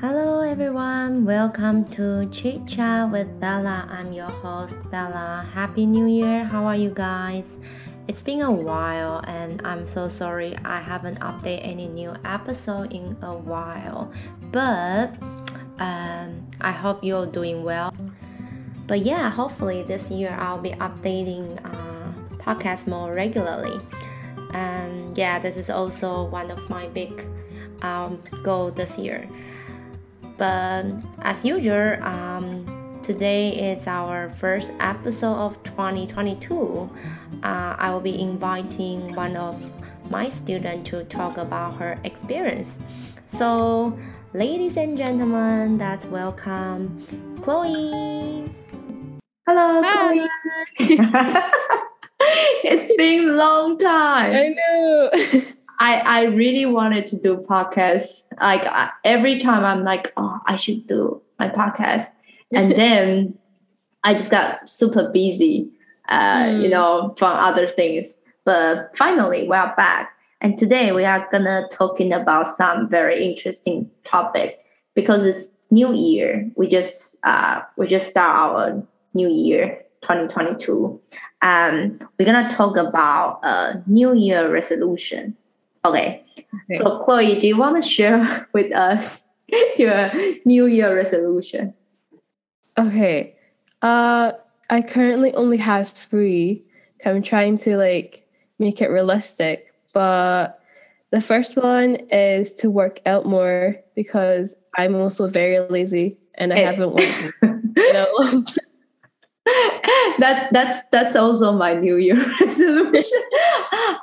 Hello everyone, welcome to Chit Chat with Bella. I'm your host Bella. Happy New Year. How are you guys? It's been a while and I'm so sorry I haven't updated any new episode in a while. But um, I hope you're doing well. But yeah, hopefully this year I'll be updating uh, podcast more regularly. And yeah, this is also one of my big um, goal this year. But as usual, um, today is our first episode of 2022. Uh, I will be inviting one of my students to talk about her experience. So, ladies and gentlemen, that's welcome Chloe. Hello, Chloe. it's been a long time. I know. I, I really wanted to do podcasts. Like I, every time I'm like, oh, I should do my podcast, and then I just got super busy, uh, mm. you know, from other things. But finally, we are back, and today we are gonna talking about some very interesting topic because it's New Year. We just uh, we just start our New Year 2022. Um, we're gonna talk about a New Year resolution Okay. okay. So, Chloe, do you want to share with us your New Year resolution? Okay. Uh, I currently only have three. I'm trying to like make it realistic, but the first one is to work out more because I'm also very lazy and I hey. haven't worked a long that that's that's also my New Year resolution.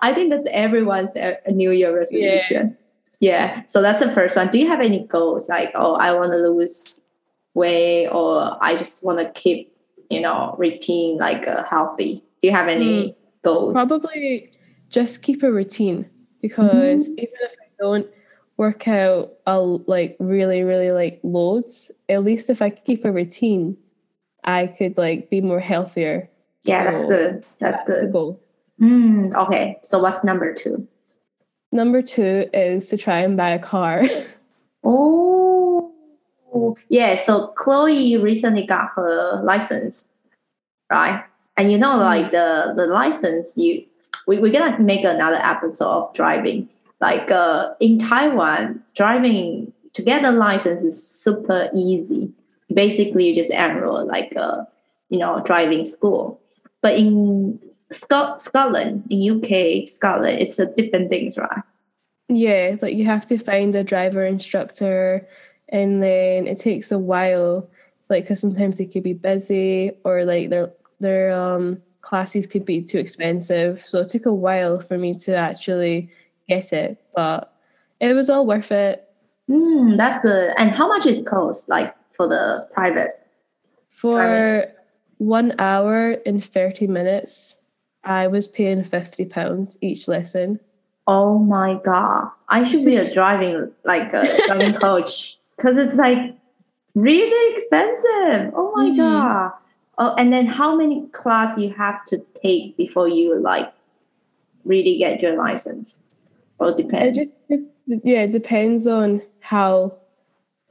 I think that's everyone's uh, New Year resolution. Yeah. yeah. So that's the first one. Do you have any goals like, oh, I want to lose weight, or I just want to keep, you know, routine like uh, healthy? Do you have any mm, goals? Probably just keep a routine because mm-hmm. even if I don't work out, I'll like really, really like loads. At least if I keep a routine I could like be more healthier. Yeah, so that's good. That's, that's good. goal. Mm, okay, so what's number two? Number two is to try and buy a car. oh, yeah. So Chloe recently got her license, right? And you know, mm. like the the license, you we we're gonna make another episode of driving. Like uh, in Taiwan, driving to get a license is super easy basically you just enroll like a you know driving school. But in Scot- scotland in uk scotland it's a different things right? Yeah like you have to find a driver instructor and then it takes a while like because sometimes they could be busy or like their their um classes could be too expensive. So it took a while for me to actually get it but it was all worth it. Mm, that's good. And how much it cost like for the private? For private? one hour and 30 minutes, I was paying £50 each lesson. Oh my God. I should be a driving, like a driving coach because it's like really expensive. Oh my mm. God. Oh, and then how many class you have to take before you like really get your license? Or depends. It just yeah, it depends on how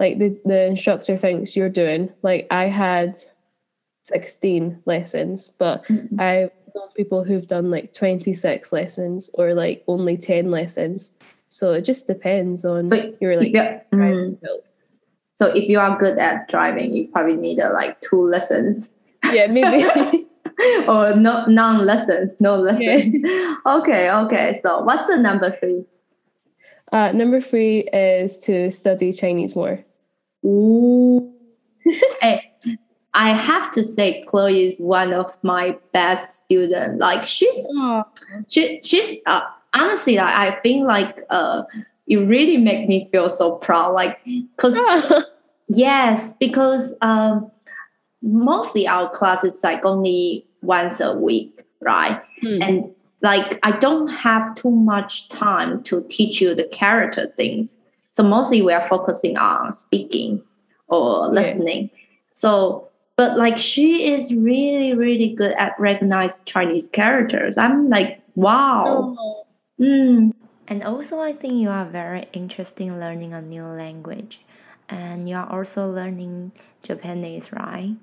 like the, the instructor thinks you're doing. Like I had 16 lessons, but mm-hmm. I know people who've done like 26 lessons or like only 10 lessons. So it just depends on so your like mm, So if you are good at driving, you probably need uh, like two lessons. Yeah, maybe. or no non lessons, no lessons. Yeah. okay, okay. So what's the number three? Uh, number three is to study Chinese more. Ooh. hey, I have to say, Chloe is one of my best students. Like she's, she, she's uh, honestly, like, I think like uh, it really make me feel so proud. Like, cause yes, because um, mostly our class is like only once a week, right? Hmm. And like I don't have too much time to teach you the character things. So mostly we are focusing on speaking or listening. Yeah. So but like she is really really good at recognize Chinese characters. I'm like wow. Oh. Mm. And also I think you are very interested in learning a new language. and you're also learning Japanese, right?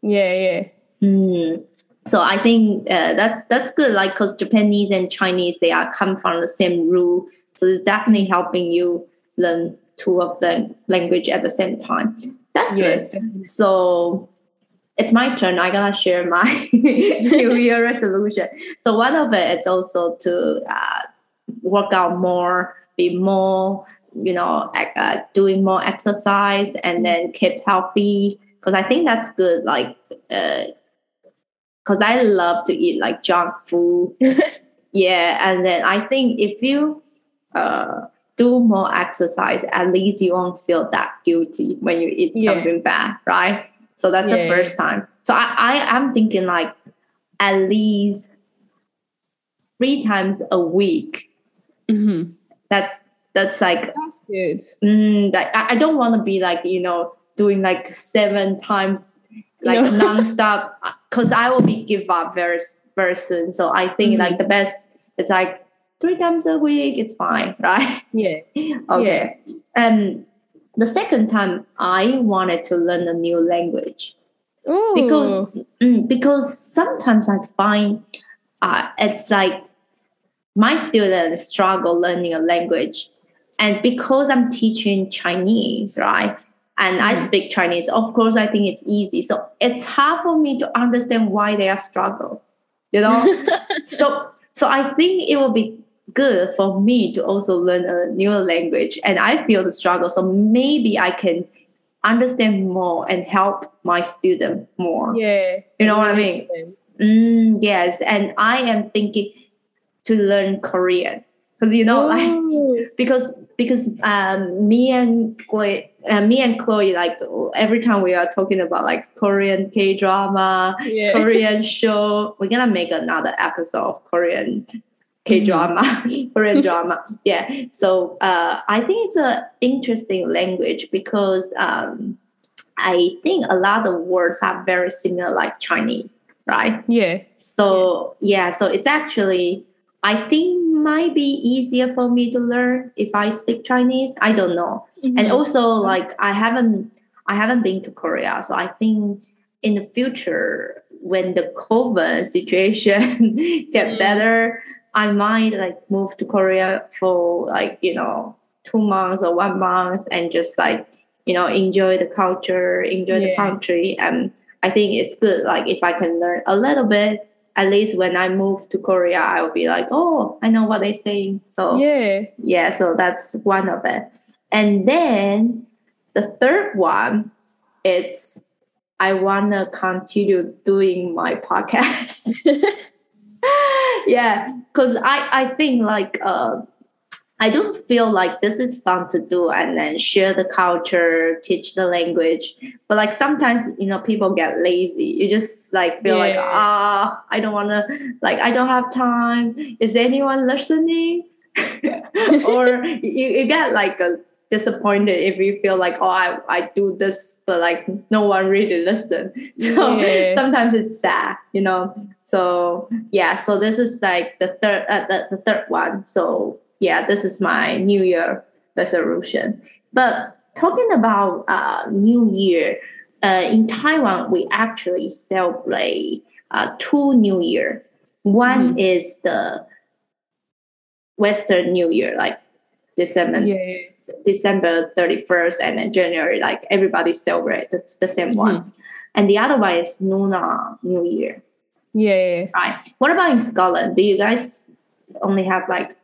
Yeah, yeah. Mm. So I think uh, that's that's good. Like, cause Japanese and Chinese they are come from the same root, so it's definitely helping you learn two of the language at the same time. That's Yeah, good. So it's my turn. I'm gonna share my New Year resolution. So one of it is also to uh, work out more, be more, you know, uh, doing more exercise, and then keep healthy. Because I think that's good. Like, because I love to eat like junk food. yeah, and then I think if you uh, do more exercise, at least you won't feel that guilty when you eat Yeah. something bad, right? So that's the Yeah. first time. So I, I I'm thinking like at least three times a week. hmm That's that's like That's good. mm, like I, I don't want to be like you know doing like seven times like No. nonstop because I will be give up very very soon. So I think Mhm. like the best is like three times a week. It's fine, right? Yeah. okay. Um, the second time I wanted to learn a new language Oh, because mm, because sometimes I find uh, it's like my students struggle learning a language, and because I'm teaching Chinese, right, and I Mhm. speak Chinese, of course I think it's easy. So it's hard for me to understand why they are struggle, you know. so so I think it will be good for me to also learn a new language, and I feel the struggle. So maybe I can understand more and help my student more. yeah. You know what I mean? Mm, yes, and I am thinking to learn Korean because you know, like Oh, because because um, me and Chloe, uh, me and Chloe, like every time we are talking about like Korean K drama, yeah. Korean show, we're gonna make another episode of Korean K drama, Korean drama. Yeah. So uh, I think it's a interesting language because um, I think a lot of words are very similar, like Chinese, right? Yeah. So yeah, so it's actually I think might be easier for me to learn if I speak Chinese. I don't know. And Mhm. also like I haven't I haven't been to Korea, so I think in the future when the COVID situation get Mm. better, I might like move to Korea for like you know two months or one month and just like you know enjoy the culture, enjoy the country, and I think it's good like if I can learn a little bit. At least when I move to Korea, I will be like, oh, I know what they're saying. So yeah. yeah so that's one of it and then the third one it's i want to continue doing my podcast yeah because i i think like uh i don't feel like this is fun to do and then share the culture teach the language. But like sometimes you know people get lazy. You just like feel like Yeah. ah i don't want to like i don't have time. Is anyone listening? Or you, you get like a disappointed if you feel like oh I, I do this but like no one really listen. So Yeah. sometimes it's sad you know? So yeah so this is like the third uh, the, the third one. So yeah this is my new year resolution but talking about uh, new year uh, in taiwan we actually celebrate uh, two new year one is the western new year like december Yeah. December 31st and then January, like everybody celebrate the, the same one. And the other one is Lunar New Year, Yeah. right? What about in Scotland? Do you guys only have like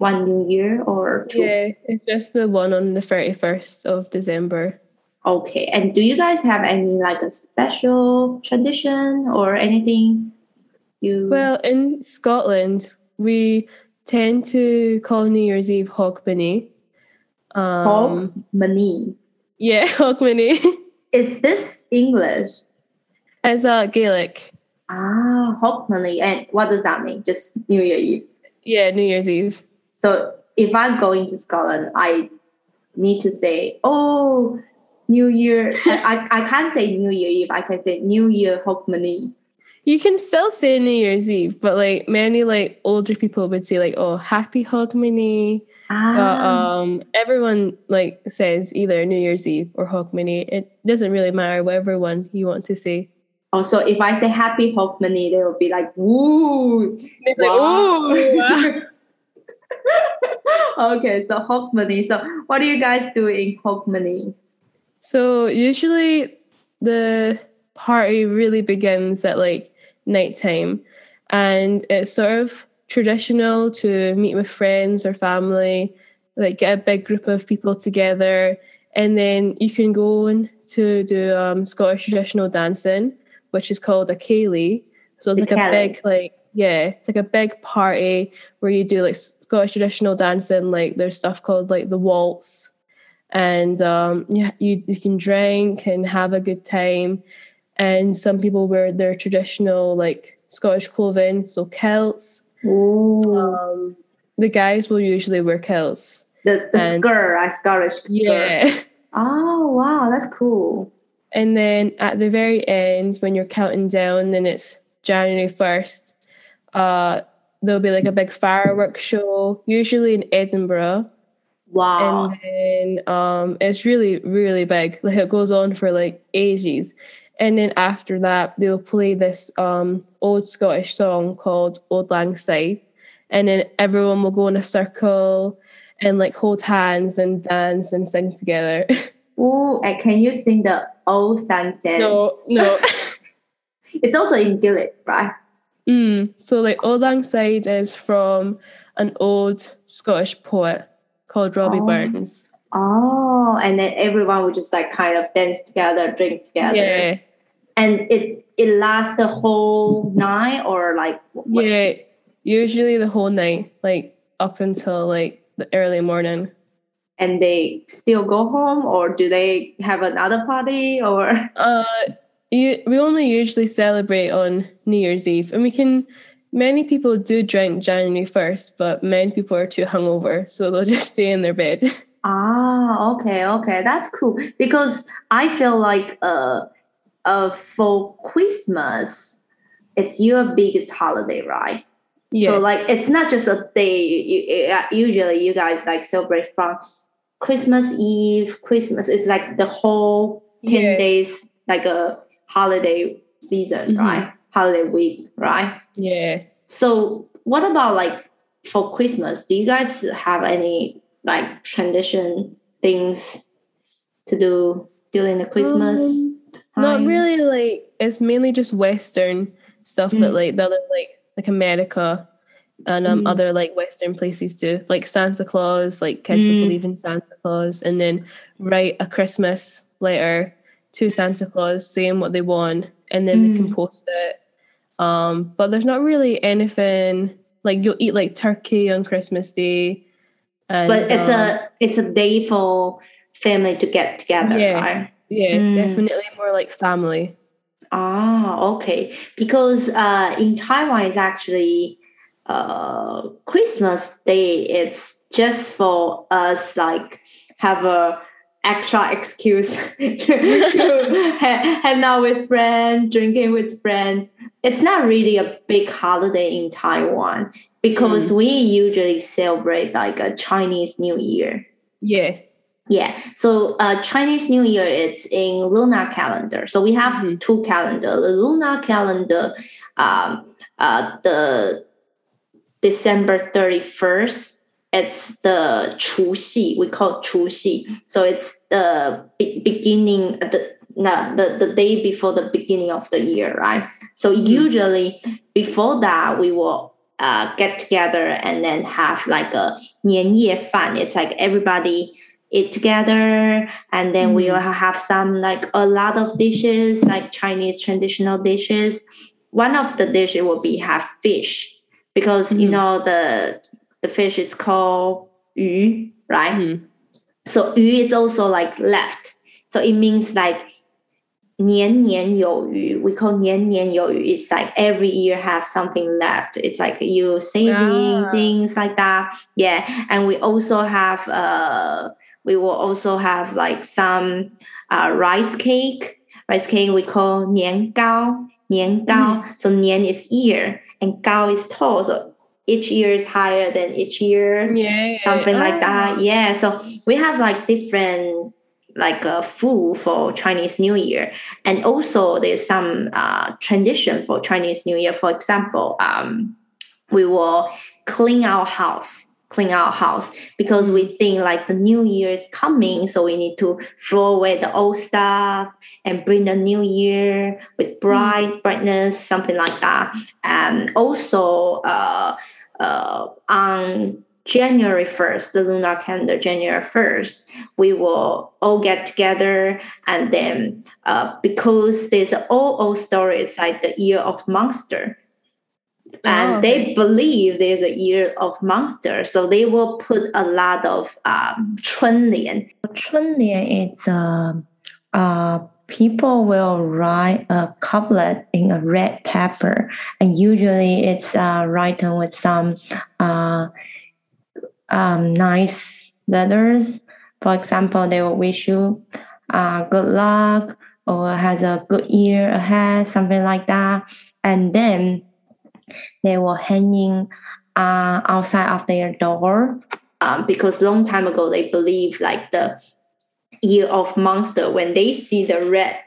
one New Year or two? Yeah. It's just the one on the 31st of December. Okay. And do you guys have any like a special tradition or anything? You Well, in Scotland, we tend to call New Year's Eve Hogmanay. Um, Hog Money. Yeah, Hogmanay. Is this English? It's uh, Gaelic. Ah, Hogmanay. And what does that mean? Just New Year's Eve. Yeah, New Year's Eve. So if I go into Scotland, I need to say, "Oh, New Year." I, I, can't say New Year Eve. I can say New Year Hogmanay. you can still say New Year's Eve, but like many like older people would say like, oh, happy Hogmanay. Ah. But um everyone like says either New Year's Eve or Hogmanay. It doesn't really matter whatever one you want to say. also, if I say happy Hogmanay, they will be like, woo. They're like, Wow. Okay, so Hogmanay. So what do you guys do in Hogmanay? So usually the party really begins at like nighttime and it's sort of traditional to meet with friends or family, like get a big group of people together and then you can go on to do um, Scottish traditional dancing, which is called a ceilidh. So it's The like a big like yeah, it's like a big party where you do like Scottish traditional dancing, like there's stuff called like the waltz and um, yeah, you, you can drink and have a good time. And some people wear their traditional like Scottish clothing, so kilts. Ooh. Um, the guys will usually wear kilts. the the and- skirt, right? Scottish skirt. Yeah. Oh wow, that's cool. And then at the very end, when you're counting down, then it's January 1st, uh, there'll be like a big fireworks show, usually in Edinburgh. Wow. and then um it's really really big like it goes on for like ages and then after that they'll play this um old scottish song called Auld Lang Syne and then everyone will go in a circle and like hold hands and dance and sing together Ooh, and can you sing the old sunset? no no It's also in Gaelic, right? Mm, so like Auld Lang Syne is from an old scottish poet called robbie Oh. burns Oh, and then everyone would just like kind of dance together, drink together. yeah And it it lasts the whole night or like what- Yeah, usually the whole night, like up until like the early morning. and they still go home or do they have another party or Uh, you, we only usually celebrate on New Year's Eve, and we can. Many people do drink January first, but many people are too hungover, so they'll just stay in their bed. Ah, okay, okay, that's cool. Because I feel like uh, uh, for Christmas, it's your biggest holiday, right? yeah, So like, it's not just a day. You, uh, usually, you guys like celebrate from Christmas Eve, Christmas. It's like the whole ten Yeah. days, like a holiday season, Mhm. right? Holiday week, right? yeah. So, what about like for Christmas? Do you guys have any like tradition things to do during the Christmas? Um, Not really. Like it's mainly just Western stuff that Mm. like the other like like America and um Mm. other like Western places do. Like Santa Claus, like kids who Mm. believe in Santa Claus, and then write a Christmas letter to Santa Claus saying what they want, and then they can Mm. post it. Um, but there's not really anything like you'll eat like turkey on Christmas Day. And, But it's um, a it's a day for family to get together, Yeah. right? yeah, it's Mm. definitely more like family. Ah, okay. Because uh, in Taiwan, it's actually uh, Christmas Day. It's just for us, like have a extra excuse to ha- hang out with friends, drinking with friends. It's not really a big holiday in Taiwan because we usually celebrate like a Chinese New Year. Yeah. Yeah. So uh, Chinese New Year it's in lunar calendar. So we have Mhm. two calendar. The lunar calendar, um, uh, the December thirty first It's the 除夕. We call it 除夕. So it's the be- beginning. The no, the, the day before the beginning of the year, right? So usually before that, we will uh, get together and then have like a 年夜饭. It's like everybody eat together and then we Mm. will have some like a lot of dishes like chinese traditional dishes one of the dishes will be have fish because you Mm. know the the fish is called yu right Mhm. so yu is also like left so it means like 年年有余 we call 年年有余 it's like every year have something left it's like you saving Ah. things like that yeah and we also have uh we will also have like some uh, rice cake rice cake we call 年糕 年糕. So 年 is year and gao is tall. So each year is higher than each year. Yeah. Something like Ah. that. Yeah. So we have like different like uh, food for Chinese New Year, and also there's some uh, tradition for Chinese New Year. For example, um, we will clean our house, clean our house because we think like the New Year is coming, so we need to throw away the old stuff and bring the New Year with bright brightness, something like that. And also, uh, uh, on January 1st, the lunar calendar, January 1st, we will all get together. And then, uh, because there's an old, it's like the year of monster and okay. they believe there's a year of monster so they will put a lot of um, chunlian chunlian is uh, uh, people will write a couplet in a red paper, and usually it's uh, written with some uh, um, nice letters. For example they will wish you uh, good luck or has a good year ahead something like that. And then they were hanging uh, outside of their door. Um, because long time ago they believe like the year of monster when they see the red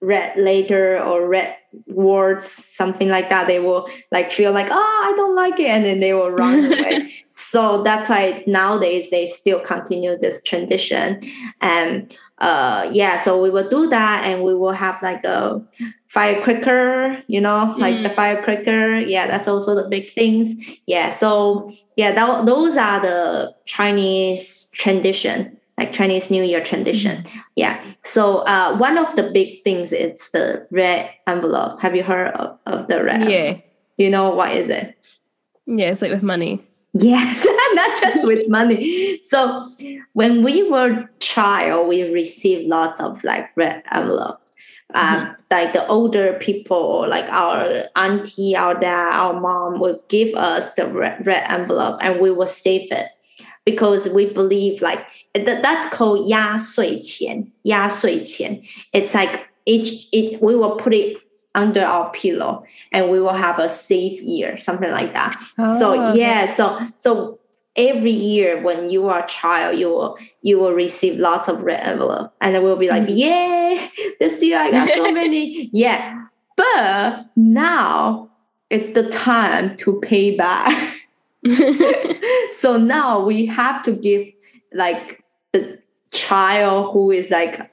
red letter or red words something like that they will like feel like oh i don't like it and then they will run away. So that's why nowadays they still continue this tradition. And uh yeah so we will do that and we will have like a firecracker you know like the firecracker yeah that's also the big things. Yeah so yeah that, those are the chinese tradition like chinese new year tradition. Yeah so uh, one of the big things is the red envelope. Have you heard of, of the red Yeah. envelope? do you know what is it? Yeah, it's like with money. Yes, not just with money. So when we were child, we received lots of like red envelope. Um, Like the older people, or like our auntie, our dad, our mom would give us the red, red envelope, and we will save it because we believe like that, that's called 压岁钱,压岁钱. It's like each it we will put it under our pillow and we will have a safe year, something like that so Oh, okay. yeah so so every year when you are a child you will you will receive lots of red envelope and then we'll be like Mhm. yay this year i got so many yeah but now it's the time to pay back so now we have to give like the child who is like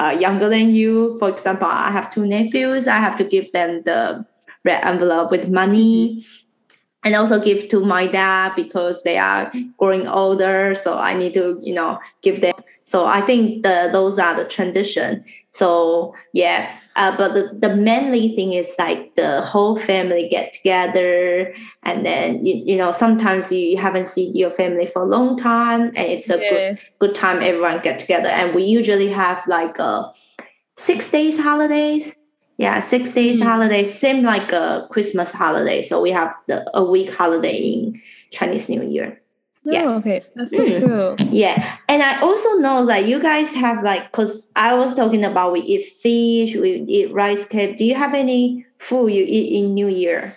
uh, younger than you. For example i have two nephews. I have to give them the red envelope with money. And also give to my dad because they are growing older. So i need to you know give them. So i think the those are the tradition so yeah uh, but the, the mainly thing is like the whole family get together and then you, you know sometimes you haven't seen your family for a long time and it's a good yeah. good time everyone get together and we usually have like a six days holidays yeah six days Mm. holidays same like a christmas holiday so we have the a week holiday in chinese new year Yeah. Oh, okay. That's so Mm. cool. yeah and i also know that you guys have like because i was talking about we eat fish we eat rice cake do you have any food you eat in new year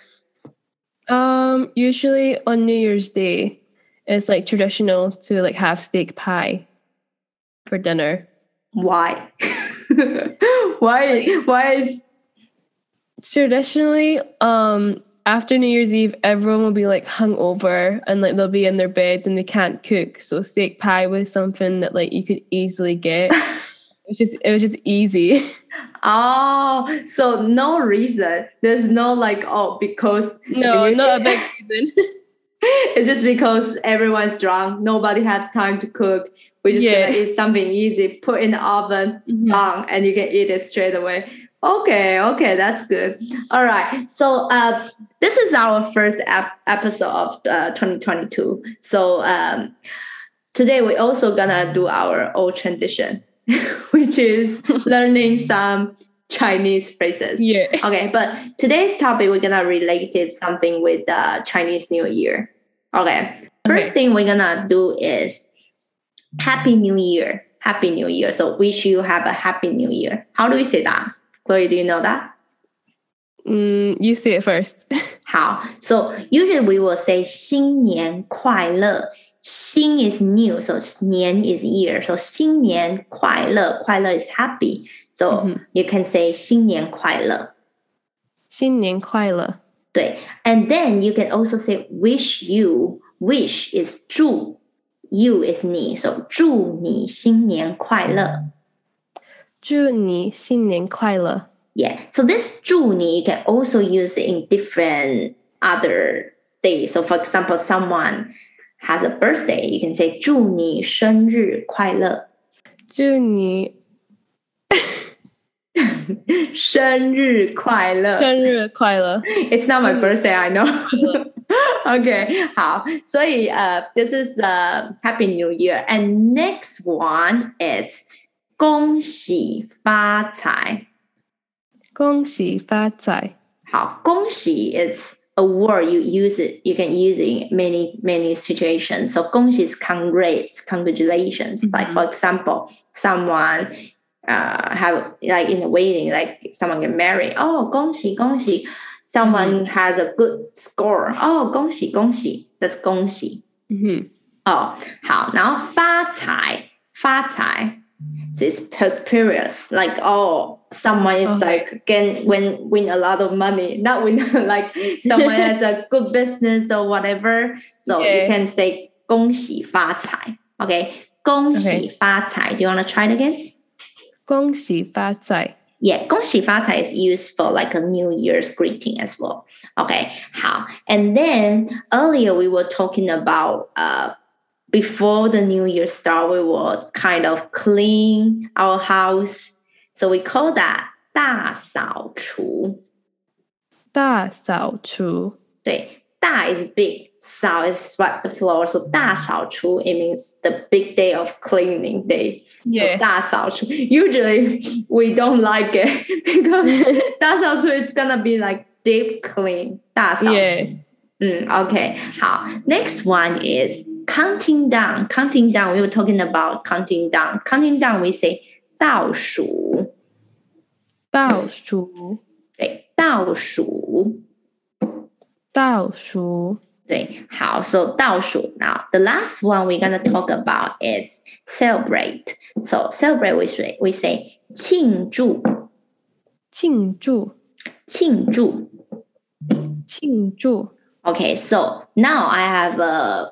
Um, usually on New Year's Day, it's like traditional to like have steak pie for dinner. why why why is Traditionally, um, after New Year's Eve, everyone will be like hungover and like they'll be in their beds and they can't cook. So steak pie was something that like you could easily get. it was just it was just easy. Oh, so no reason. There's no like, oh, because no, you- not a big reason. it's just because everyone's drunk. Nobody has time to cook. We just Yeah. gonna eat something easy, put in the oven, mm-hmm. bang, and you can eat it straight away. Okay, okay, that's good. All right. So uh, this is our first ep- episode of uh, 2022. So um, today we're also gonna do our old tradition, which is learning some Chinese phrases. Yeah. Okay, but today's topic we're gonna relate it something with uh, Chinese New Year. Okay, first Okay. thing we're gonna do is Happy New Year. Happy New Year. So wish you have a Happy New Year. How do we say that? Chloe, do you know that? Mm, you say it first. 好，so usually we will say 新年快乐。新 is new, so 年 is year. So 新年快乐，快乐 is happy. So you can say 新年快乐。新年快乐。对，and then you can also say wish you. Wish is 祝，you is 你，so 祝你新年快乐。 祝你新年快乐。Yeah, so this 祝你 you can also use it in different other days. So for example, someone has a birthday, you can say 祝你生日快乐。祝你生日快乐！生日快乐！It's not my birthday, I know. okay, 好，所以呃、uh,，this is a Happy New Year, and next one is 恭喜发财。恭喜发财。好，恭喜 is a word you use it. You can use it in many many situations. So 恭喜 is congrats, congratulations. Mm -hmm. Like for example, someone uh, have like in the wedding, like someone get married. Oh, 恭喜恭喜. Someone mm -hmm. has a good score. Oh, 恭喜恭喜. That's 恭喜. Mm-hmm. Oh, 好，然后发财发财 so it's prosperous. Like oh, someone is okay. like can win win a lot of money. Not win like someone has a good business or whatever. So yeah. you can say 恭喜发财. Okay, 恭喜发财. Do you want to try it again? 恭喜发财. Yeah, 恭喜发财 is used for like a New Year's greeting as well. Okay, how? And then earlier we were talking about uh before the New Year start, we will kind of clean our house. So we call that 大扫除。大扫除。对，大 is big, 扫 is sweep the floor. So 大扫除 it means the big day of cleaning day. Yeah. So 大扫除. Usually we don't like it because 大扫除 is gonna be like deep clean. 大扫除. Yeah. Mm, okay. 好. Next one is counting down, counting down, we were talking about counting down. Counting down, we say 倒数。倒数。对，倒数。倒数。对，好，so 倒数。Now the last one we're gonna talk about is celebrate. So celebrate we say we say 庆祝。庆祝。庆祝。庆祝。Okay, so now I have a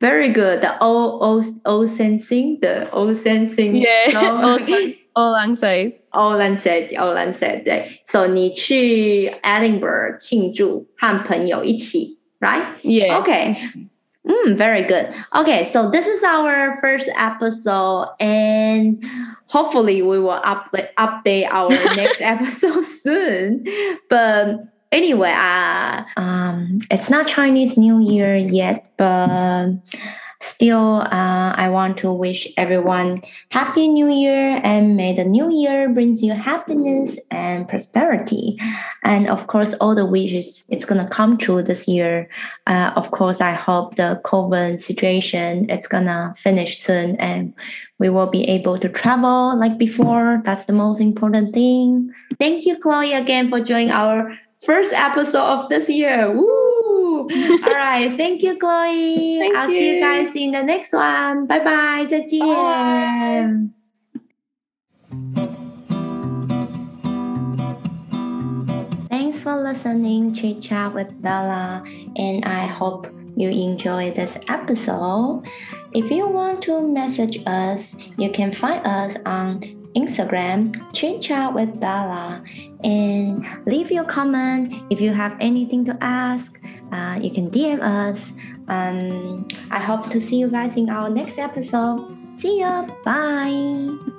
very good. The old old old sensing, the old sensing. Yeah, old old lang said. Old lang said, old lang said. 对，so 你去 Edinburgh 庆祝，和朋友一起，right? Yeah. Okay. Mm, very good. Okay, so this is our first episode, and hopefully we will update update our next episode soon. But anyway, uh, um, it's not Chinese New Year yet, but still, uh, I want to wish everyone Happy New Year and may the New Year brings you happiness and prosperity. And of course, all the wishes it's gonna come true this year. Uh, of course, I hope the COVID situation it's gonna finish soon and we will be able to travel like before. That's the most important thing. Thank you, Chloe, again for joining our first episode of this year. Woo! All right. Thank you, Chloe. Thank I'll you. see you guys in the next one. Bye bye. 再见。Bye. Thanks for listening Chit Chat with Bella, and I hope you enjoy this episode. If you want to message us, you can find us on Instagram, Chit Chat with Bella, and leave your comment. If you have anything to ask, uh, you can DM us. Um, I hope to see you guys in our next episode. See ya. Bye.